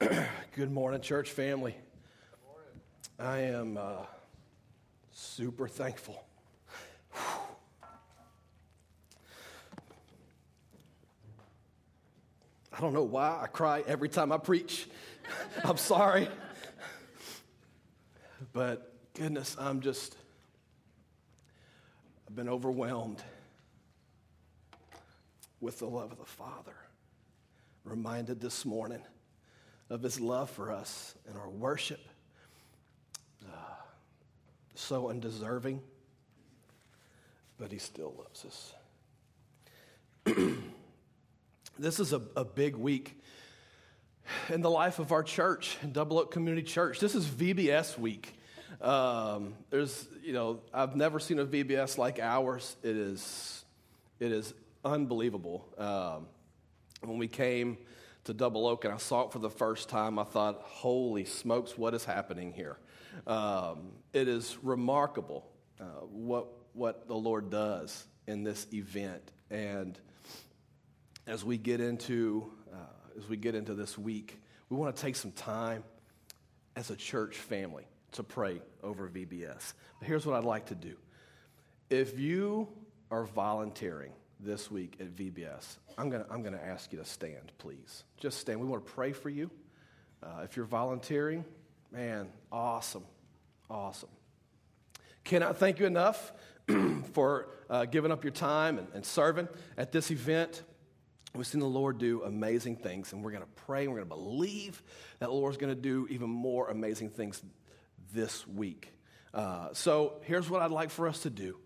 Good morning, church family. I am uh, super thankful. I don't know why I cry every time I preach. I'm sorry. But goodness, I'm just, I've been overwhelmed with the love of the Father. Reminded this morning of his love for us and our worship. Uh, so undeserving, but he still loves us. this is a, a big week in the life of our church, Double Oak Community Church. This is VBS week. Um, there's, you know, I've never seen a VBS like ours. It is, it is unbelievable. Um, when we came to Double Oak and I saw it for the first time, I thought, holy smokes, what is happening here? Um, it is remarkable uh, what, what the Lord does in this event. And as we get into, uh, as we get into this week, we want to take some time as a church family to pray over VBS. But here's what I'd like to do. If you are volunteering this week at VBS, I'm going to I'm going to ask you to stand, please. Just stand. We want to pray for you. Uh, if you're volunteering, man, awesome. Awesome. Cannot thank you enough for uh, giving up your time and, and serving at this event. We've seen the Lord do amazing things, and we're going to pray and we're going to believe that the Lord's going to do even more amazing things this week. Uh, so here's what I'd like for us to do.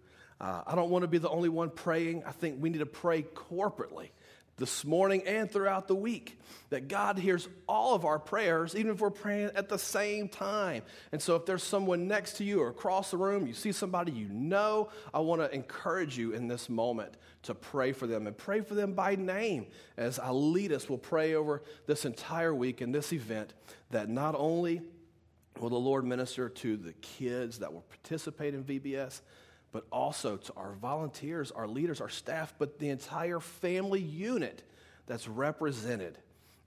Uh, I don't want to be the only one praying. I think we need to pray corporately this morning and throughout the week that God hears all of our prayers, even if we're praying at the same time. And so, if there's someone next to you or across the room, you see somebody you know, I want to encourage you in this moment to pray for them and pray for them by name as I lead us. We'll pray over this entire week in this event that not only will the Lord minister to the kids that will participate in VBS, but also to our volunteers, our leaders, our staff, but the entire family unit that's represented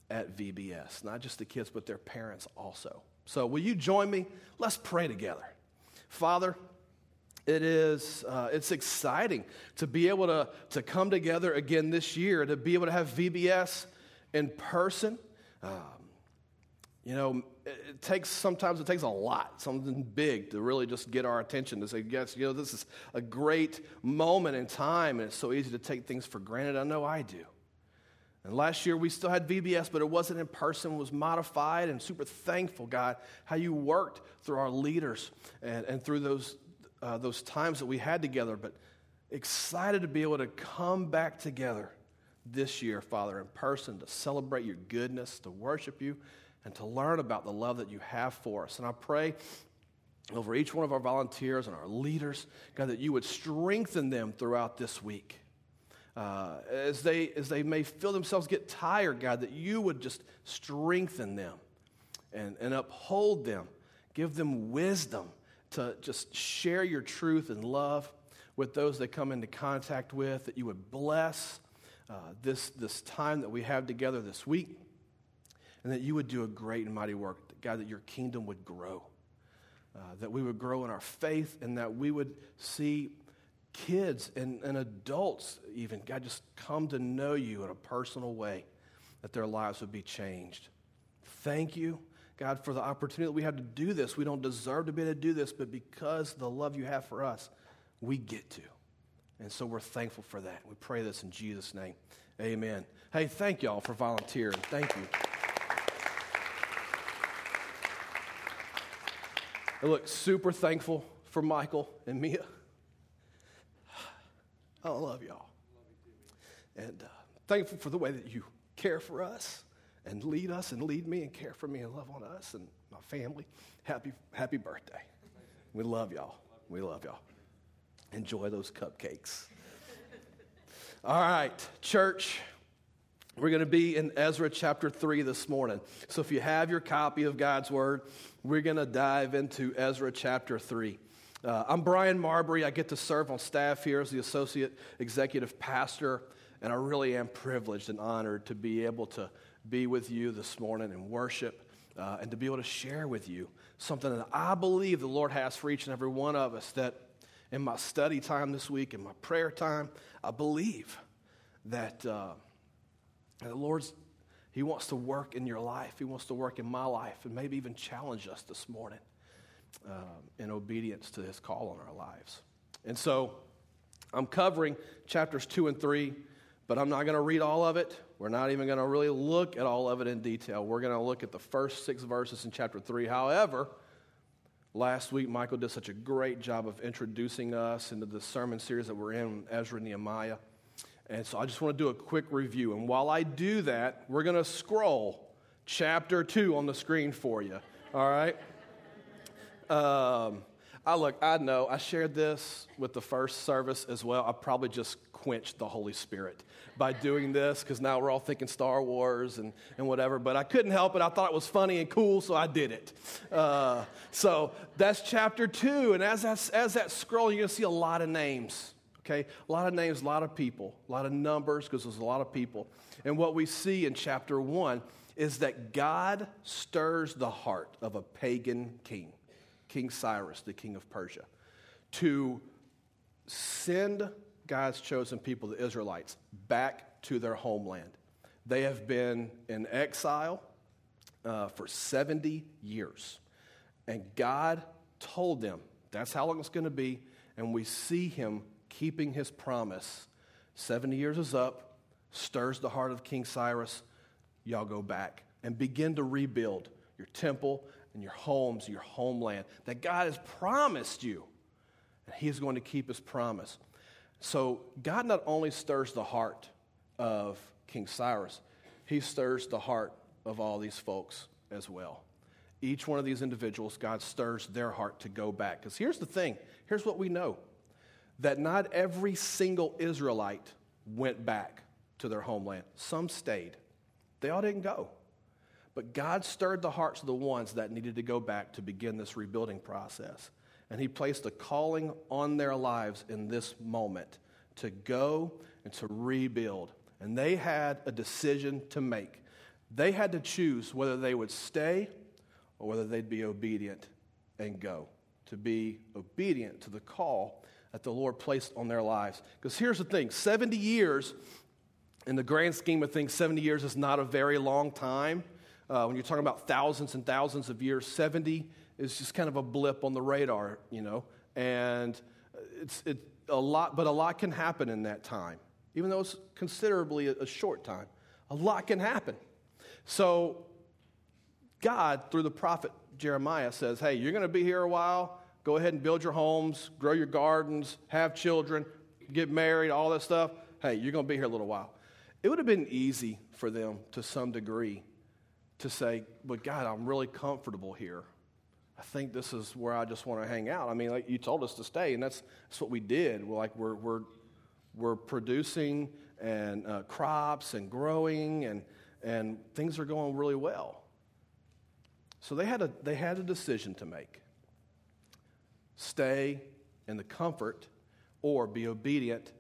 at VBS. Not just the kids, but their parents also. So, will you join me? Let's pray together. Father, it is uh, it's exciting to be able to, to come together again this year, to be able to have VBS in person. Um, you know, it takes sometimes it takes a lot, something big to really just get our attention to say, yes, you know, this is a great moment in time, and it's so easy to take things for granted. I know I do. And last year we still had VBS, but it wasn't in person, it was modified, and super thankful, God, how you worked through our leaders and, and through those, uh, those times that we had together. But excited to be able to come back together this year, Father, in person to celebrate your goodness, to worship you and to learn about the love that you have for us. And I pray over each one of our volunteers and our leaders, God, that you would strengthen them throughout this week. Uh, as, they, as they may feel themselves get tired, God, that you would just strengthen them and, and uphold them. Give them wisdom to just share your truth and love with those they come into contact with, that you would bless uh, this, this time that we have together this week and that you would do a great and mighty work. God, that your kingdom would grow, uh, that we would grow in our faith, and that we would see kids and, and adults, even, God, just come to know you in a personal way, that their lives would be changed. Thank you. God, for the opportunity that we have to do this. We don't deserve to be able to do this, but because the love you have for us, we get to. And so we're thankful for that. We pray this in Jesus' name. Amen. Hey, thank y'all for volunteering. Thank you. I look super thankful for Michael and Mia. I love y'all. And uh, thankful for the way that you care for us and lead us and lead me and care for me and love on us and my family. Happy, happy birthday. We love y'all. We love y'all. Enjoy those cupcakes. All right, church. We're going to be in Ezra chapter 3 this morning. So if you have your copy of God's Word, we're going to dive into Ezra chapter 3. Uh, I'm Brian Marbury. I get to serve on staff here as the associate executive pastor, and I really am privileged and honored to be able to be with you this morning and worship uh, and to be able to share with you something that I believe the Lord has for each and every one of us. That in my study time this week, in my prayer time, I believe that uh, the Lord's He wants to work in your life. He wants to work in my life, and maybe even challenge us this morning um, in obedience to His call on our lives. And so, I'm covering chapters two and three, but I'm not going to read all of it. We're not even going to really look at all of it in detail. We're going to look at the first six verses in chapter 3. However, last week Michael did such a great job of introducing us into the sermon series that we're in, Ezra and Nehemiah. And so I just want to do a quick review. And while I do that, we're going to scroll chapter 2 on the screen for you. All right? Um, I look, I know, I shared this with the first service as well. I probably just quenched the Holy Spirit by doing this because now we're all thinking Star Wars and, and whatever. But I couldn't help it. I thought it was funny and cool, so I did it. Uh, so that's chapter two. And as, as that scroll, you're going to see a lot of names. Okay? A lot of names, a lot of people, a lot of numbers because there's a lot of people. And what we see in chapter one is that God stirs the heart of a pagan king, King Cyrus, the king of Persia, to send God's chosen people, the Israelites, back to their homeland. They have been in exile uh, for 70 years. And God told them that's how long it's going to be. And we see him keeping his promise. 70 years is up, stirs the heart of King Cyrus. Y'all go back and begin to rebuild your temple and your homes, your homeland that God has promised you. And he is going to keep his promise. So God not only stirs the heart of King Cyrus, he stirs the heart of all these folks as well. Each one of these individuals, God stirs their heart to go back. Because here's the thing here's what we know that not every single Israelite went back to their homeland, some stayed. They all didn't go. But God stirred the hearts of the ones that needed to go back to begin this rebuilding process. And He placed a calling on their lives in this moment to go and to rebuild. And they had a decision to make. They had to choose whether they would stay or whether they'd be obedient and go. To be obedient to the call that the Lord placed on their lives. Because here's the thing 70 years, in the grand scheme of things, 70 years is not a very long time. Uh, when you're talking about thousands and thousands of years, 70 is just kind of a blip on the radar, you know, and it's it, a lot, but a lot can happen in that time, even though it's considerably a, a short time. A lot can happen. So, God, through the prophet Jeremiah, says, Hey, you're going to be here a while. Go ahead and build your homes, grow your gardens, have children, get married, all that stuff. Hey, you're going to be here a little while. It would have been easy for them to some degree to say, But God, I'm really comfortable here. I think this is where I just want to hang out. I mean, like you told us to stay, and that's, that's what we did. We're like we're, we're, we're producing and uh, crops and growing, and, and things are going really well. So they had, a, they had a decision to make stay in the comfort or be obedient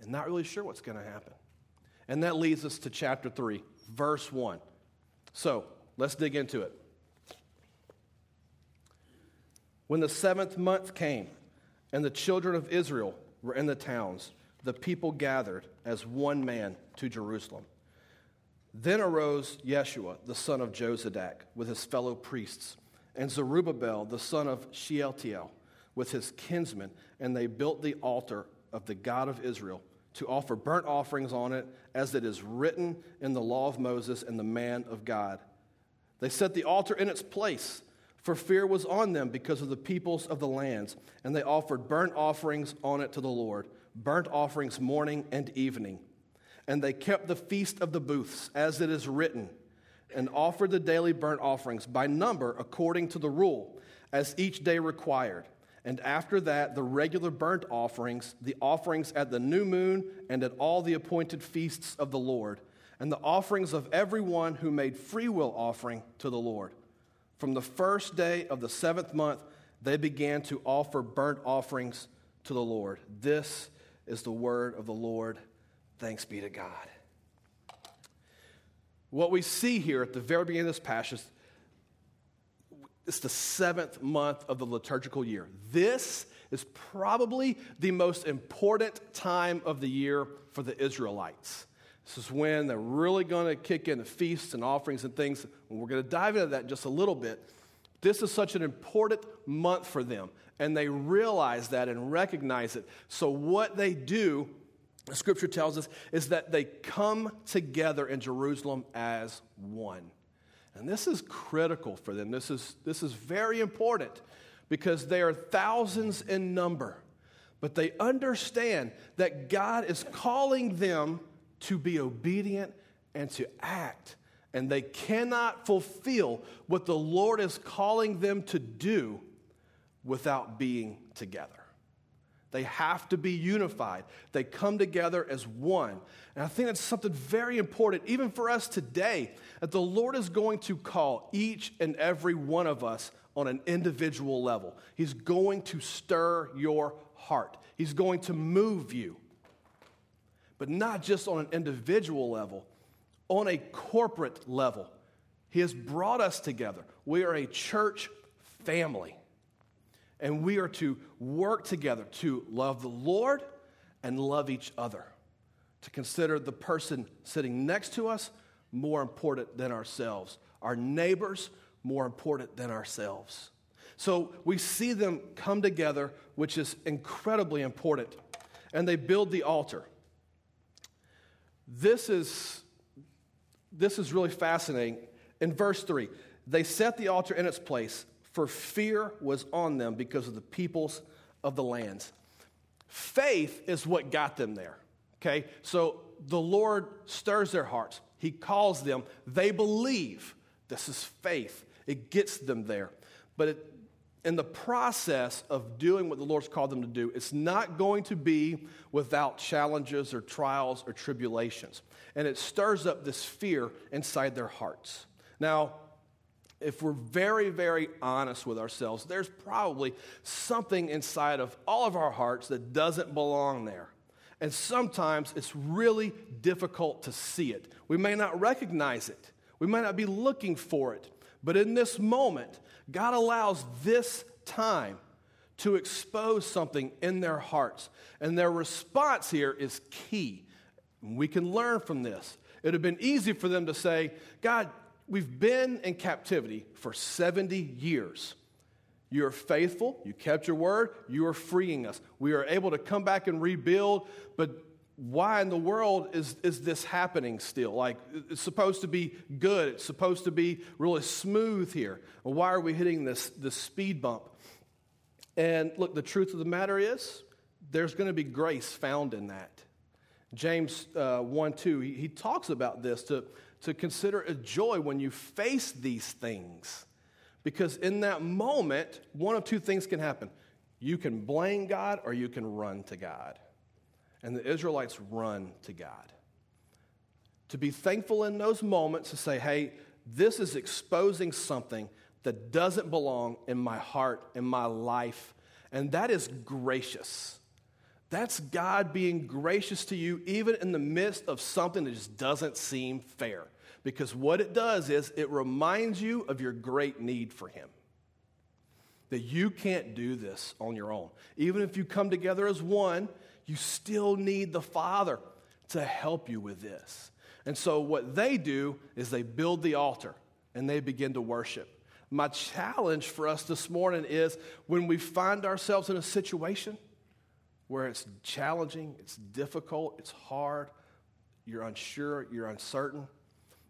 and not really sure what's going to happen. And that leads us to chapter 3, verse 1. So let's dig into it. When the seventh month came, and the children of Israel were in the towns, the people gathered as one man to Jerusalem. Then arose Yeshua, the son of Jozadak, with his fellow priests, and Zerubbabel, the son of Shealtiel, with his kinsmen, and they built the altar of the God of Israel to offer burnt offerings on it, as it is written in the law of Moses and the man of God. They set the altar in its place for fear was on them because of the peoples of the lands, and they offered burnt offerings on it to the Lord, burnt offerings morning and evening. And they kept the feast of the booths, as it is written, and offered the daily burnt offerings by number according to the rule, as each day required. And after that, the regular burnt offerings, the offerings at the new moon, and at all the appointed feasts of the Lord, and the offerings of everyone who made freewill offering to the Lord. From the first day of the seventh month, they began to offer burnt offerings to the Lord. This is the word of the Lord. Thanks be to God. What we see here at the very beginning of this passage, it's the seventh month of the liturgical year. This is probably the most important time of the year for the Israelites. This is when they're really going to kick in the feasts and offerings and things. And we're going to dive into that in just a little bit. This is such an important month for them, and they realize that and recognize it. So, what they do, scripture tells us, is that they come together in Jerusalem as one. And this is critical for them. This is, this is very important because they are thousands in number. But they understand that God is calling them to be obedient and to act. And they cannot fulfill what the Lord is calling them to do without being together. They have to be unified. They come together as one. And I think that's something very important, even for us today, that the Lord is going to call each and every one of us on an individual level. He's going to stir your heart, He's going to move you but not just on an individual level, on a corporate level. He has brought us together. We are a church family. And we are to work together to love the Lord and love each other, to consider the person sitting next to us more important than ourselves, our neighbors more important than ourselves. So we see them come together, which is incredibly important. And they build the altar. This is, this is really fascinating. In verse 3, they set the altar in its place, for fear was on them because of the peoples of the lands. Faith is what got them there. Okay? So the Lord stirs their hearts. He calls them. They believe. This is faith. It gets them there. But it, in the process of doing what the Lord's called them to do, it's not going to be without challenges or trials or tribulations. And it stirs up this fear inside their hearts. Now, if we're very, very honest with ourselves, there's probably something inside of all of our hearts that doesn't belong there. And sometimes it's really difficult to see it. We may not recognize it, we might not be looking for it. But in this moment, God allows this time to expose something in their hearts. And their response here is key. We can learn from this. It would have been easy for them to say, God, we've been in captivity for 70 years. You are faithful. You kept your word. You are freeing us. We are able to come back and rebuild, but why in the world is, is this happening still? Like, it's supposed to be good, it's supposed to be really smooth here. Why are we hitting this, this speed bump? And look, the truth of the matter is, there's going to be grace found in that. James uh, 1 2, he, he talks about this to, to consider a joy when you face these things. Because in that moment, one of two things can happen you can blame God or you can run to God. And the Israelites run to God. To be thankful in those moments to say, hey, this is exposing something that doesn't belong in my heart, in my life. And that is gracious. That's God being gracious to you, even in the midst of something that just doesn't seem fair. Because what it does is it reminds you of your great need for Him. That you can't do this on your own. Even if you come together as one you still need the Father to help you with this. And so, what they do is they build the altar and they begin to worship. My challenge for us this morning is when we find ourselves in a situation where it's challenging, it's difficult, it's hard, you're unsure, you're uncertain,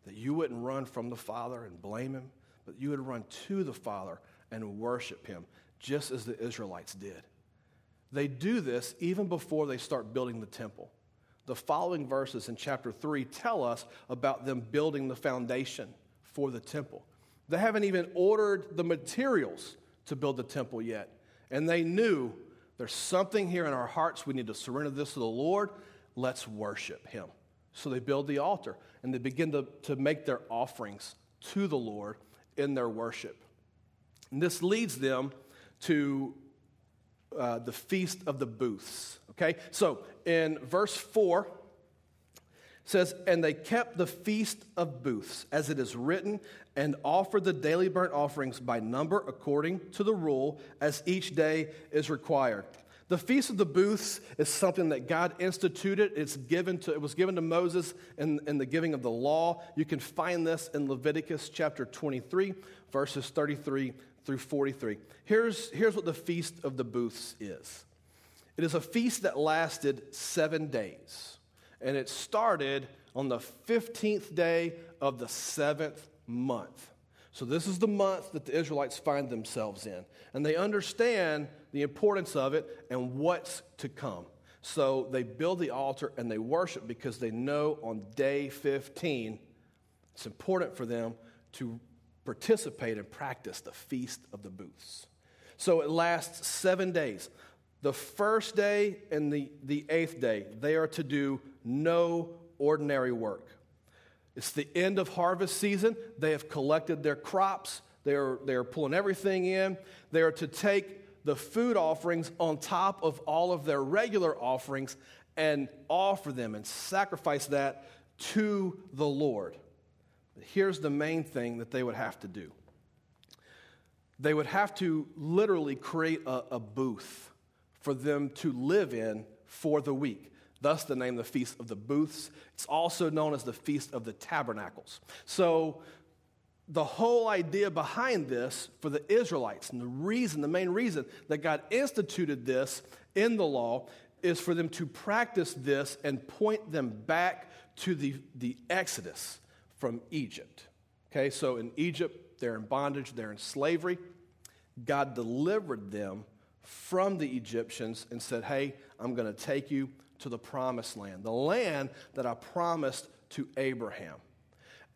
that you wouldn't run from the Father and blame Him, but you would run to the Father and worship Him, just as the Israelites did. They do this even before they start building the temple. The following verses in chapter 3 tell us about them building the foundation for the temple. They haven't even ordered the materials to build the temple yet. And they knew there's something here in our hearts. We need to surrender this to the Lord. Let's worship Him. So they build the altar and they begin to, to make their offerings to the Lord in their worship. And this leads them to uh, the Feast of the Booths. Okay? So in verse 4, says, And they kept the feast of booths, as it is written, and offered the daily burnt offerings by number according to the rule, as each day is required. The Feast of the Booths is something that God instituted. It's given to, it was given to Moses in, in the giving of the law. You can find this in Leviticus chapter 23, verses 33 through 43. Here's, here's what the Feast of the Booths is it is a feast that lasted seven days, and it started on the 15th day of the seventh month. So, this is the month that the Israelites find themselves in, and they understand the importance of it and what's to come. So, they build the altar and they worship because they know on day 15 it's important for them to participate and practice the Feast of the Booths. So, it lasts seven days. The first day and the, the eighth day, they are to do no ordinary work. It's the end of harvest season. They have collected their crops. They are, they are pulling everything in. They are to take the food offerings on top of all of their regular offerings and offer them and sacrifice that to the Lord. Here's the main thing that they would have to do they would have to literally create a, a booth for them to live in for the week. Thus, the name the Feast of the Booths. It's also known as the Feast of the Tabernacles. So, the whole idea behind this for the Israelites, and the reason, the main reason that God instituted this in the law is for them to practice this and point them back to the, the Exodus from Egypt. Okay, so in Egypt, they're in bondage, they're in slavery. God delivered them from the Egyptians and said, Hey, I'm going to take you to the promised land, the land that I promised to Abraham.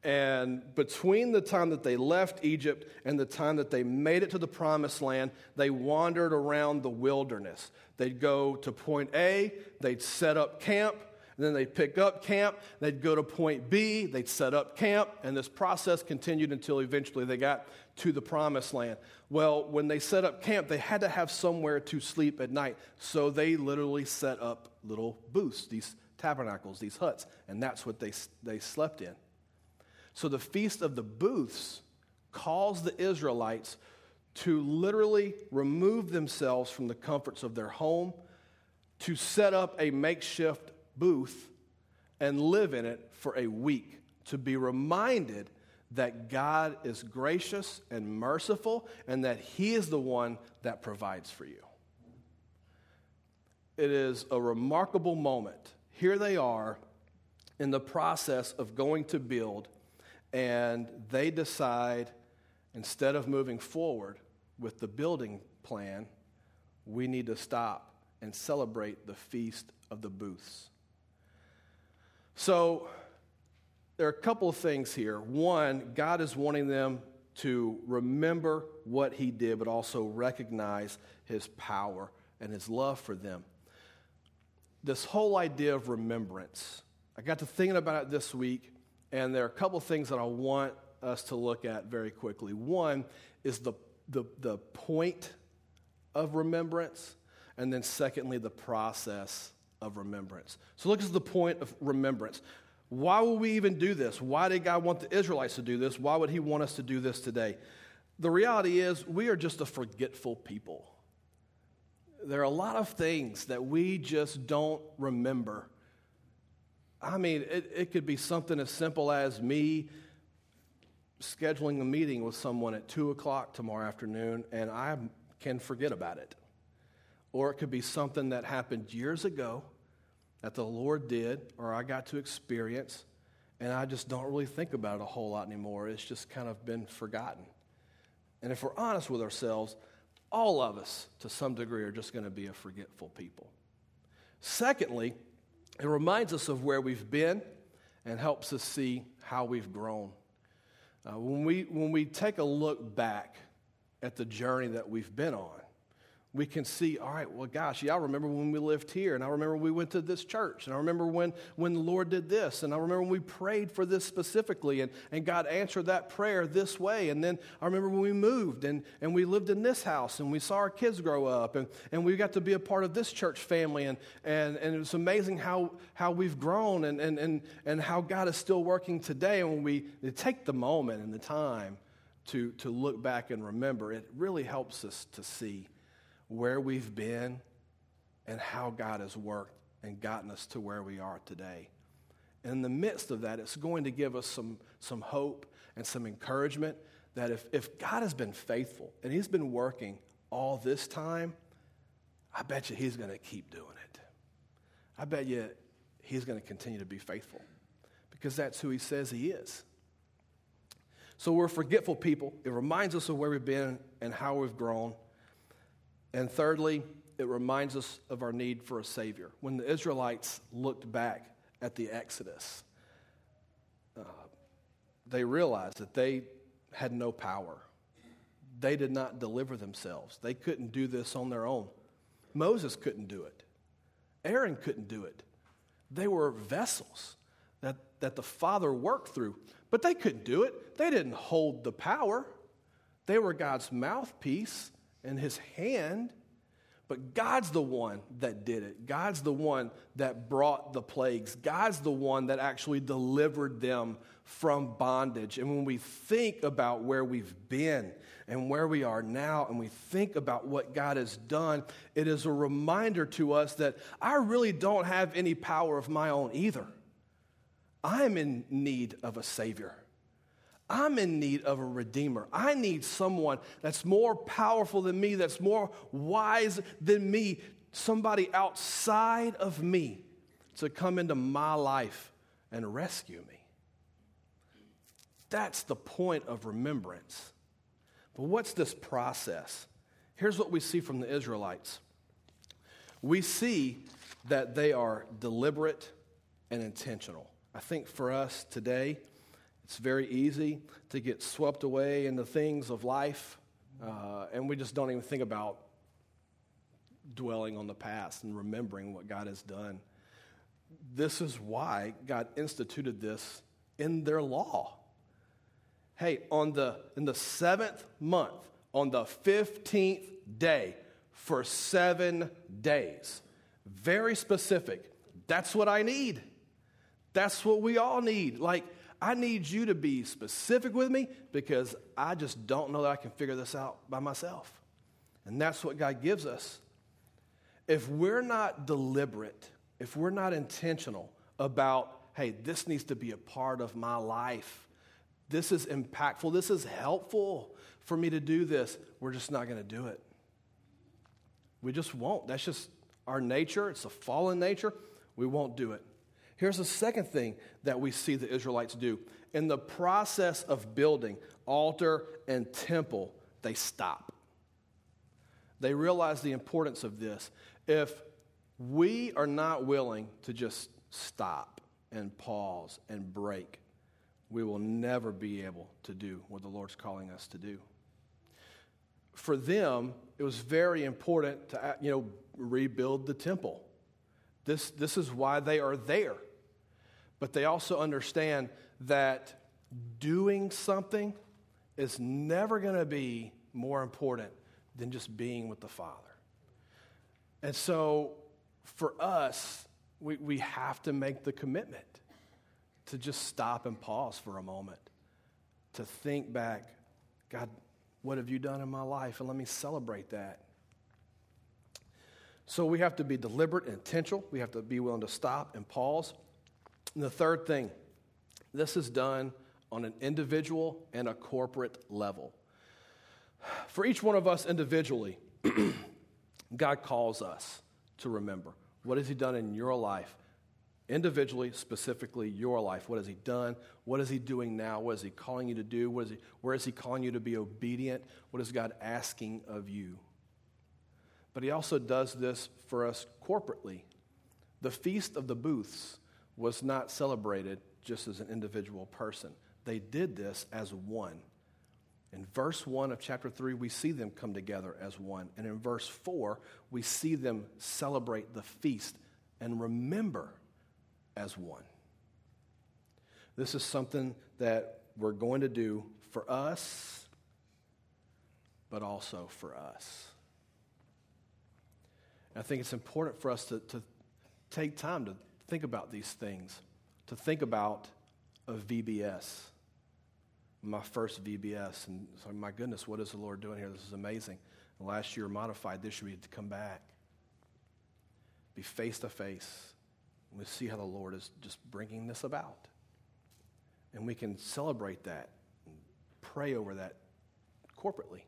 And between the time that they left Egypt and the time that they made it to the promised land, they wandered around the wilderness. They'd go to point A, they'd set up camp, and then they'd pick up camp, they'd go to point B, they'd set up camp, and this process continued until eventually they got to the promised land. Well, when they set up camp, they had to have somewhere to sleep at night. So they literally set up little booths, these tabernacles, these huts, and that's what they, they slept in. So the Feast of the Booths calls the Israelites to literally remove themselves from the comforts of their home, to set up a makeshift booth and live in it for a week, to be reminded that God is gracious and merciful and that He is the one that provides for you. It is a remarkable moment. Here they are in the process of going to build, and they decide instead of moving forward with the building plan, we need to stop and celebrate the Feast of the Booths. So, there are a couple of things here. One, God is wanting them to remember what He did, but also recognize His power and His love for them. This whole idea of remembrance, I got to thinking about it this week, and there are a couple of things that I want us to look at very quickly. One is the, the, the point of remembrance, and then secondly, the process of remembrance. So, look at the point of remembrance. Why would we even do this? Why did God want the Israelites to do this? Why would He want us to do this today? The reality is, we are just a forgetful people. There are a lot of things that we just don't remember. I mean, it, it could be something as simple as me scheduling a meeting with someone at 2 o'clock tomorrow afternoon, and I can forget about it. Or it could be something that happened years ago that the Lord did or I got to experience, and I just don't really think about it a whole lot anymore. It's just kind of been forgotten. And if we're honest with ourselves, all of us, to some degree, are just going to be a forgetful people. Secondly, it reminds us of where we've been and helps us see how we've grown. Uh, when, we, when we take a look back at the journey that we've been on, we can see, all right, well, gosh, yeah, I remember when we lived here, and I remember we went to this church, and I remember when, when the Lord did this, and I remember when we prayed for this specifically, and, and God answered that prayer this way. And then I remember when we moved, and, and we lived in this house, and we saw our kids grow up, and, and we got to be a part of this church family, and, and, and it's amazing how, how we've grown and, and, and, and how God is still working today. And when we take the moment and the time to, to look back and remember, it really helps us to see where we've been and how God has worked and gotten us to where we are today. And in the midst of that, it's going to give us some, some hope and some encouragement that if, if God has been faithful and He's been working all this time, I bet you He's going to keep doing it. I bet you He's going to continue to be faithful because that's who He says He is. So we're forgetful people. It reminds us of where we've been and how we've grown. And thirdly, it reminds us of our need for a Savior. When the Israelites looked back at the Exodus, uh, they realized that they had no power. They did not deliver themselves, they couldn't do this on their own. Moses couldn't do it, Aaron couldn't do it. They were vessels that, that the Father worked through, but they couldn't do it. They didn't hold the power, they were God's mouthpiece and his hand. But God's the one that did it. God's the one that brought the plagues. God's the one that actually delivered them from bondage. And when we think about where we've been and where we are now, and we think about what God has done, it is a reminder to us that I really don't have any power of my own either. I'm in need of a Savior. I'm in need of a redeemer. I need someone that's more powerful than me, that's more wise than me, somebody outside of me to come into my life and rescue me. That's the point of remembrance. But what's this process? Here's what we see from the Israelites we see that they are deliberate and intentional. I think for us today, it's very easy to get swept away in the things of life, uh, and we just don't even think about dwelling on the past and remembering what God has done. This is why God instituted this in their law. Hey, on the in the seventh month, on the fifteenth day, for seven days. Very specific. That's what I need. That's what we all need. Like I need you to be specific with me because I just don't know that I can figure this out by myself. And that's what God gives us. If we're not deliberate, if we're not intentional about, hey, this needs to be a part of my life, this is impactful, this is helpful for me to do this, we're just not going to do it. We just won't. That's just our nature, it's a fallen nature. We won't do it. Here's the second thing that we see the Israelites do. In the process of building altar and temple, they stop. They realize the importance of this. If we are not willing to just stop and pause and break, we will never be able to do what the Lord's calling us to do. For them, it was very important to you know rebuild the temple. This, this is why they are there but they also understand that doing something is never going to be more important than just being with the Father. And so for us, we, we have to make the commitment to just stop and pause for a moment, to think back, God, what have you done in my life? And let me celebrate that. So we have to be deliberate and intentional. We have to be willing to stop and pause. And the third thing, this is done on an individual and a corporate level. For each one of us individually, God calls us to remember. What has He done in your life? Individually, specifically your life. What has He done? What is He doing now? What is He calling you to do? What is he, where is He calling you to be obedient? What is God asking of you? But He also does this for us corporately. The Feast of the Booths was not celebrated just as an individual person. They did this as one. In verse 1 of chapter 3, we see them come together as one. And in verse 4, we see them celebrate the feast and remember as one. This is something that we're going to do for us, but also for us. I think it's important for us to, to take time to think about these things, to think about a VBS my first VBS. And so, my goodness, what is the Lord doing here? This is amazing. And last year modified, this year we to come back, be face to face. We see how the Lord is just bringing this about. And we can celebrate that and pray over that corporately.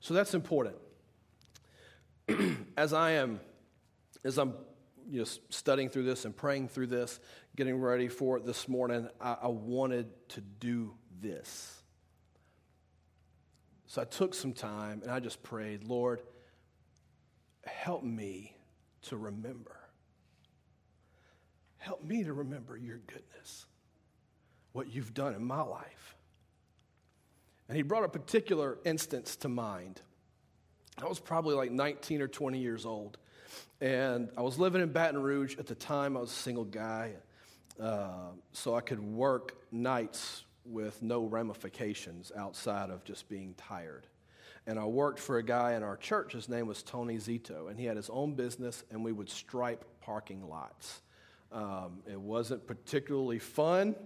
So that's important. as I am, as I'm you know, studying through this and praying through this, getting ready for it this morning, I, I wanted to do this. So I took some time and I just prayed, Lord, help me to remember. Help me to remember your goodness, what you've done in my life. And he brought a particular instance to mind. I was probably like 19 or 20 years old. And I was living in Baton Rouge. At the time, I was a single guy. Uh, so I could work nights with no ramifications outside of just being tired. And I worked for a guy in our church. His name was Tony Zito, and he had his own business, and we would stripe parking lots. Um, it wasn't particularly fun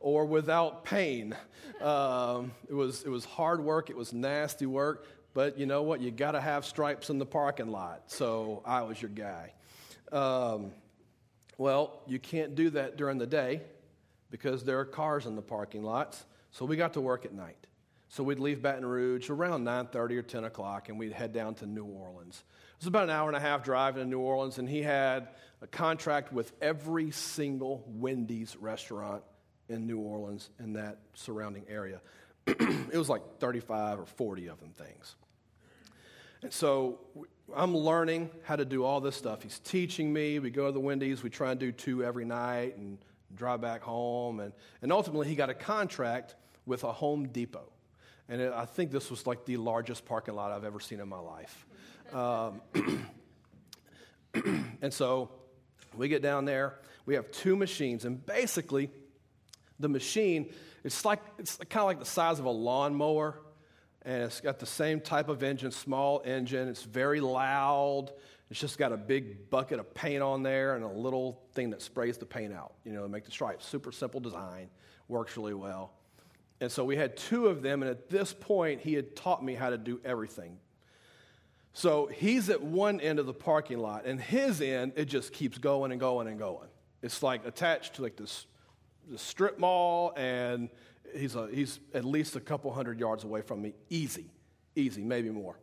or without pain. Um, it, was, it was hard work, it was nasty work, but you know what? You got to have stripes in the parking lot. So I was your guy. Um, well, you can't do that during the day because there are cars in the parking lots. So we got to work at night. So we'd leave Baton Rouge around 9:30 or 10 o'clock, and we'd head down to New Orleans. It was about an hour and a half drive to New Orleans, and he had a contract with every single Wendy's restaurant in New Orleans in that surrounding area. it was like 35 or 40 of them things. And so I'm learning how to do all this stuff. He's teaching me. We go to the Wendy's. We try and do two every night, and drive back home. And, and ultimately, he got a contract with a Home Depot. And it, I think this was like the largest parking lot I've ever seen in my life. Um, and so we get down there. We have two machines. And basically, the machine, it's like it's kind of like the size of a lawnmower. And it's got the same type of engine, small engine. It's very loud. It's just got a big bucket of paint on there and a little thing that sprays the paint out, you know, to make the stripes. Super simple design, works really well. And so we had two of them, and at this point, he had taught me how to do everything. So he's at one end of the parking lot, and his end, it just keeps going and going and going. It's like attached to like this, this strip mall, and he's, a, he's at least a couple hundred yards away from me. Easy, easy, maybe more.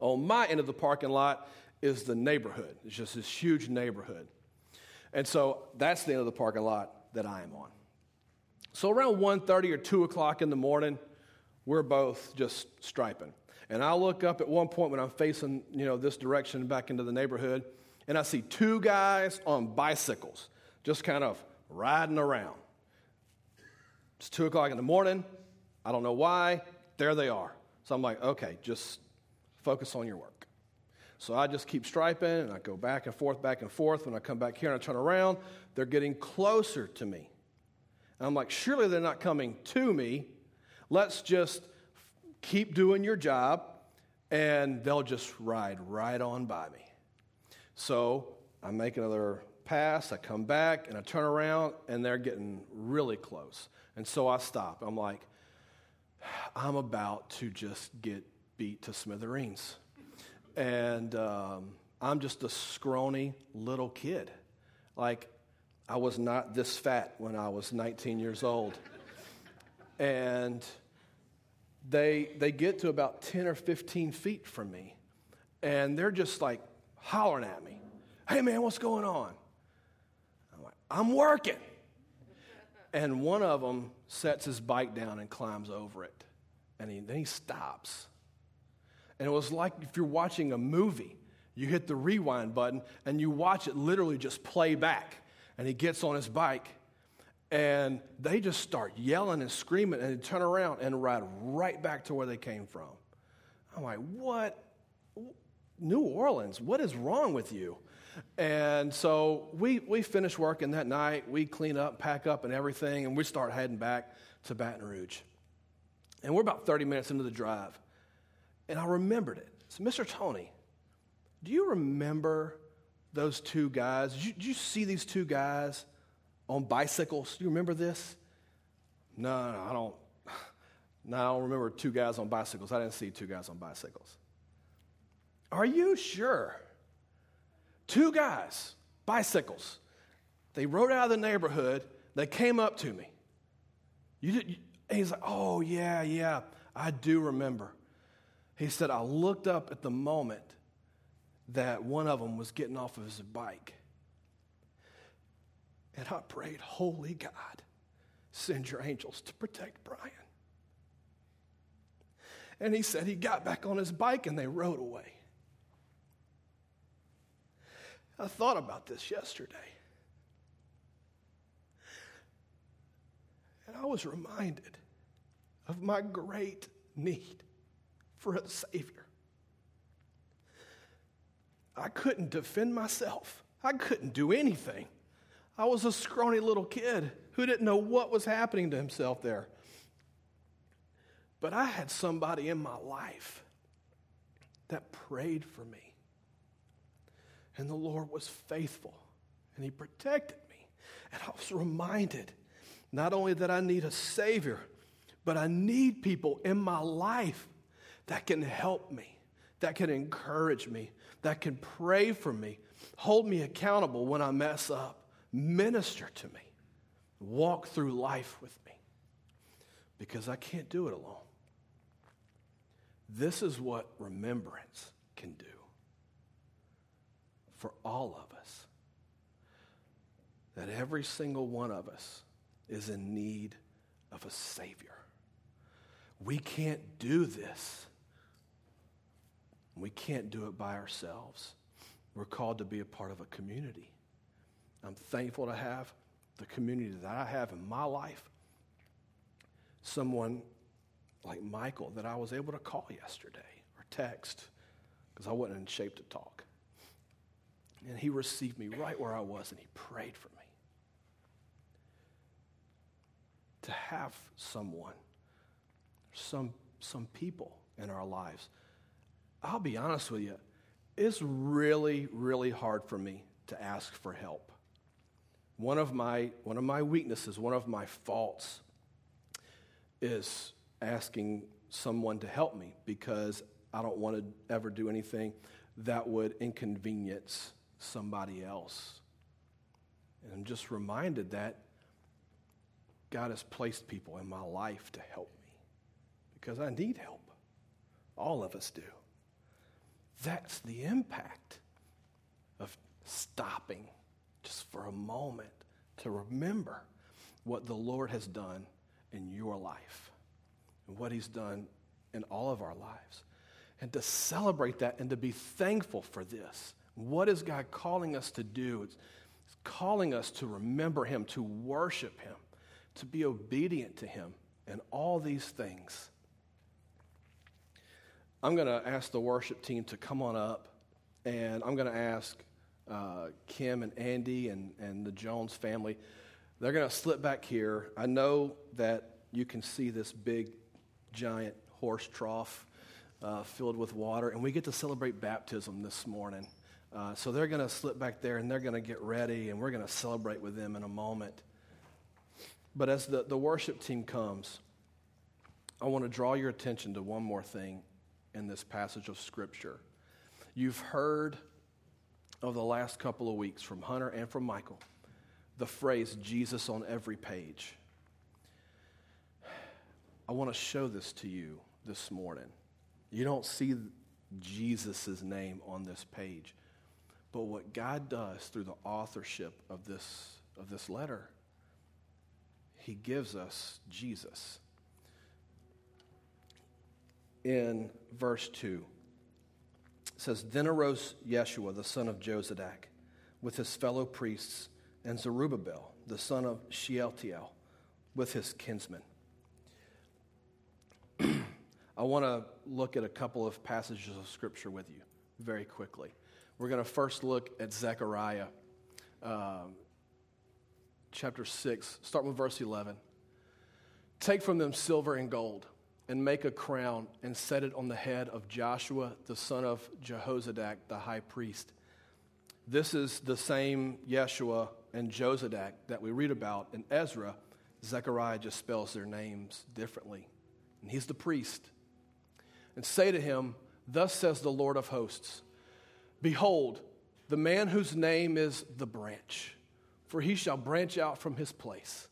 On my end of the parking lot, is the neighborhood. It's just this huge neighborhood. And so that's the end of the parking lot that I am on. So around 1.30 or 2 o'clock in the morning, we're both just striping. And I look up at one point when I'm facing, you know, this direction back into the neighborhood, and I see two guys on bicycles just kind of riding around. It's 2 o'clock in the morning. I don't know why. There they are. So I'm like, okay, just focus on your work. So I just keep striping and I go back and forth, back and forth. When I come back here and I turn around, they're getting closer to me. And I'm like, surely they're not coming to me. Let's just keep doing your job and they'll just ride right on by me. So I make another pass, I come back and I turn around and they're getting really close. And so I stop. I'm like, I'm about to just get beat to smithereens. And um, I'm just a scrawny little kid. Like, I was not this fat when I was 19 years old. and they, they get to about 10 or 15 feet from me. And they're just like hollering at me. Hey, man, what's going on? I'm working. And one of them sets his bike down and climbs over it. And he, then he stops. And it was like if you're watching a movie, you hit the rewind button and you watch it literally just play back. And he gets on his bike And they just start yelling and screaming and turn around and ride right back to where they came from. I'm like, what? New Orleans, what is wrong with you? And so we, we finish working that night. We clean up, pack up, and everything, and we start heading back to Baton Rouge. And we're about 30 minutes into the drive. And I remembered it. So, Mr. Tony, do you remember those two guys? Did you, did you see these two guys on bicycles? Do you remember this? No, no, I don't. No, I don't remember two guys on bicycles. I didn't see two guys on bicycles. Are you sure? Two guys, bicycles. They rode out of the neighborhood. They came up to me. You did, he's like, oh, yeah, yeah, I do remember. He said, I looked up at the moment that one of them was getting off of his bike. And I prayed, Holy God, send your angels to protect Brian. And he said he got back on his bike and they rode away. I thought about this yesterday. And I was reminded of my great need for a Savior. I couldn't defend myself, I couldn't do anything. I was a scrawny little kid who didn't know what was happening to himself there. But I had somebody in my life that prayed for me. And the Lord was faithful and He protected me. And I was reminded not only that I need a Savior, but I need people in my life that can help me, that can encourage me, that can pray for me, hold me accountable when I mess up, minister to me, walk through life with me, because I can't do it alone. This is what remembrance can do for all of us. That every single one of us is in need of a Savior. We can't do this. We can't do it by ourselves. We're called to be a part of a community. I'm thankful to have the community that I have in my life. Someone like Michael that I was able to call yesterday or text because I wasn't in shape to talk. And he received me right where I was and he prayed for me. To have someone, some, some people in our lives, I'll be honest with you, it's really, really hard for me to ask for help. One of my, one of my weaknesses, one of my faults is asking someone to help me because I don't want to ever do anything that would inconvenience somebody else. And I'm just reminded that God has placed people in my life to help me because I need help. All of us do. That's the impact of stopping just for a moment to remember what the Lord has done in your life and what He's done in all of our lives. And to celebrate that and to be thankful for this. What is God calling us to do? It's calling us to remember Him, to worship Him, to be obedient to Him, and all these things. I'm going to ask the worship team to come on up, and I'm going to ask uh, Kim and Andy and, and the Jones family. They're going to slip back here. I know that you can see this big, giant horse trough uh, filled with water, and we get to celebrate baptism this morning. Uh, so they're going to slip back there and they're going to get ready, and we're going to celebrate with them in a moment. But as the, the worship team comes, I want to draw your attention to one more thing in this passage of Scripture. You've heard of the last couple of weeks from Hunter and from Michael the phrase Jesus on every page. I want to show this to you this morning. You don't see Jesus' name on this page. But what God does through the authorship of this, of this letter, He gives us Jesus in verse 2. It says, Then arose Yeshua, the son of Jozadak, with his fellow priests, and Zerubbabel, the son of Shealtiel, with his kinsmen. I want to look at a couple of passages of scripture with you very quickly. We're going to first look at Zechariah um, chapter 6, start with verse 11. Take from them silver and gold and make a crown and set it on the head of Joshua, the son of Jehozadak, the high priest. This is the same Yeshua and Jozadak that we read about in Ezra. Zechariah just spells their names differently. And he's the priest. And say to him, Thus says the Lord of hosts Behold, the man whose name is the branch, for he shall branch out from his place,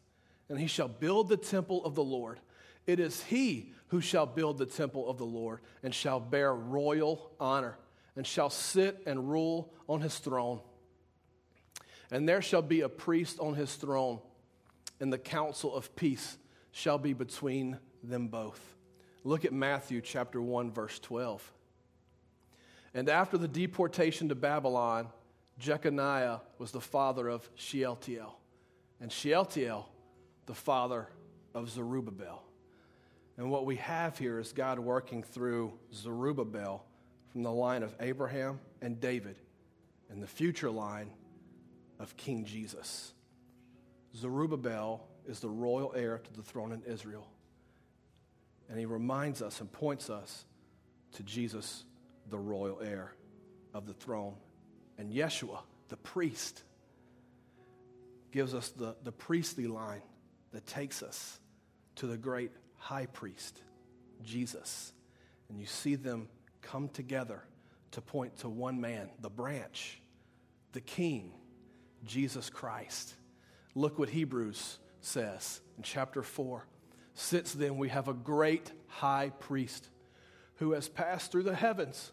and he shall build the temple of the Lord. It is he who shall build the temple of the Lord, and shall bear royal honor, and shall sit and rule on his throne. And there shall be a priest on his throne, and the counsel of peace shall be between them both. Look at Matthew chapter 1, verse 12. And after the deportation to Babylon, Jeconiah was the father of Shealtiel, and Shealtiel, the father of Zerubbabel. And what we have here is God working through Zerubbabel from the line of Abraham and David and the future line of King Jesus. Zerubbabel is the royal heir to the throne in Israel. And he reminds us and points us to Jesus the royal heir of the throne. And Yeshua, the priest, gives us the, the priestly line that takes us to the great high priest, Jesus. And you see them come together to point to one man, the branch, the king, Jesus Christ. Look what Hebrews says in chapter 4. Since then, we have a great high priest who has passed through the heavens,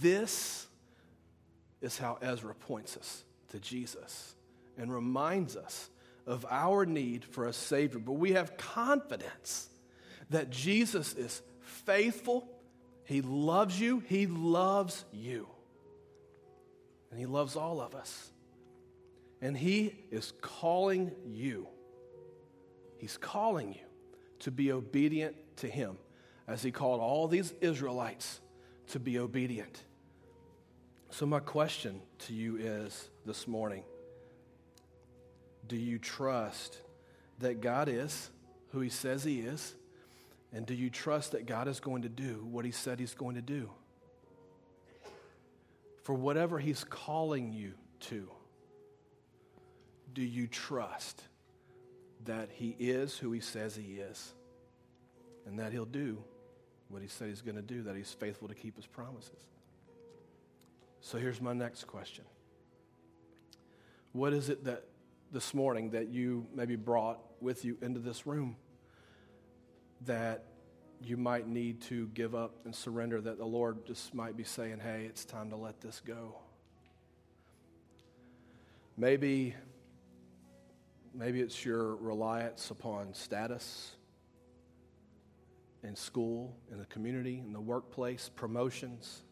This is how Ezra points us to Jesus and reminds us of our need for a Savior. But we have confidence that Jesus is faithful, He loves you, He loves you, and He loves all of us. And He is calling you. He's calling you to be obedient to Him as he called all these Israelites to be obedient. So, my question to you is this morning Do you trust that God is who he says he is? And do you trust that God is going to do what he said he's going to do? For whatever he's calling you to, do you trust that he is who he says he is and that he'll do what he said he's going to do, that he's faithful to keep his promises. So here's my next question What is it that this morning that you maybe brought with you into this room that you might need to give up and surrender, that the Lord just might be saying, hey, it's time to let this go? Maybe, maybe it's your reliance upon status in school, in the community, in the workplace, promotions.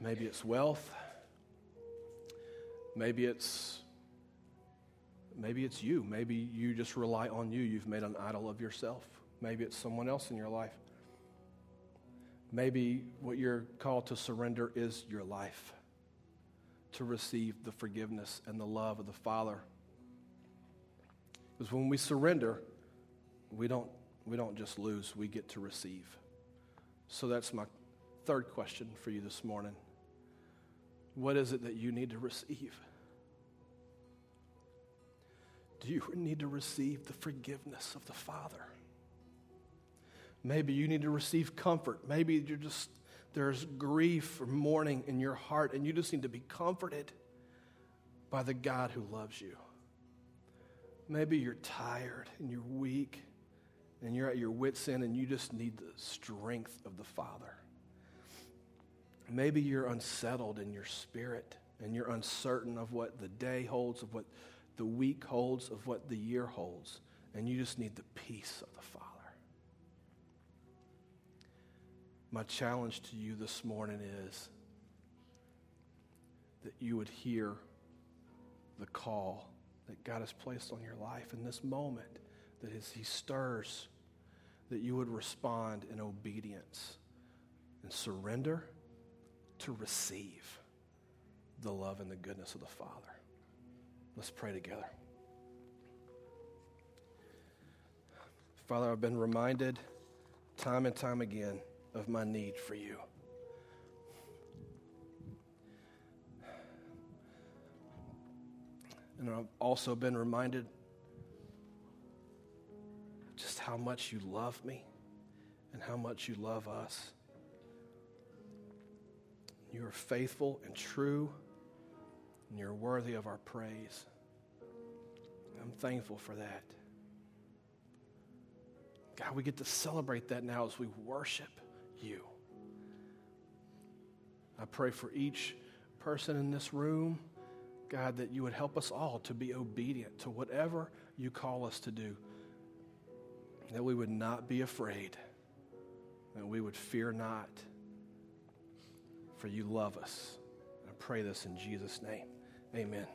Maybe it's wealth. Maybe it's maybe it's you. Maybe you just rely on you. You've made an idol of yourself. Maybe it's someone else in your life. Maybe what you're called to surrender is your life to receive the forgiveness and the love of the Father. Because when we surrender, we don't we don't just lose, we get to receive. So that's my third question for you this morning. What is it that you need to receive? Do you need to receive the forgiveness of the Father? Maybe you need to receive comfort. Maybe you're just there's grief or mourning in your heart, and you just need to be comforted by the God who loves you. Maybe you're tired and you're weak and you're at your wits' end and you just need the strength of the Father. Maybe you're unsettled in your spirit and you're uncertain of what the day holds, of what the week holds, of what the year holds, and you just need the peace of the Father. My challenge to you this morning is that you would hear the call that God has placed on your life in this moment, that as He stirs, that you would respond in obedience and surrender to receive the love and the goodness of the Father. Let's pray together. Father, I've been reminded time and time again of my need for you. And I've also been reminded just how much you love me and how much you love us. You are faithful and true, and you're worthy of our praise. I'm thankful for that. God, we get to celebrate that now as we worship you. I pray for each person in this room, God, that you would help us all to be obedient to whatever you call us to do, that we would not be afraid, that we would fear not, for you love us. I pray this in Jesus' name. Amen.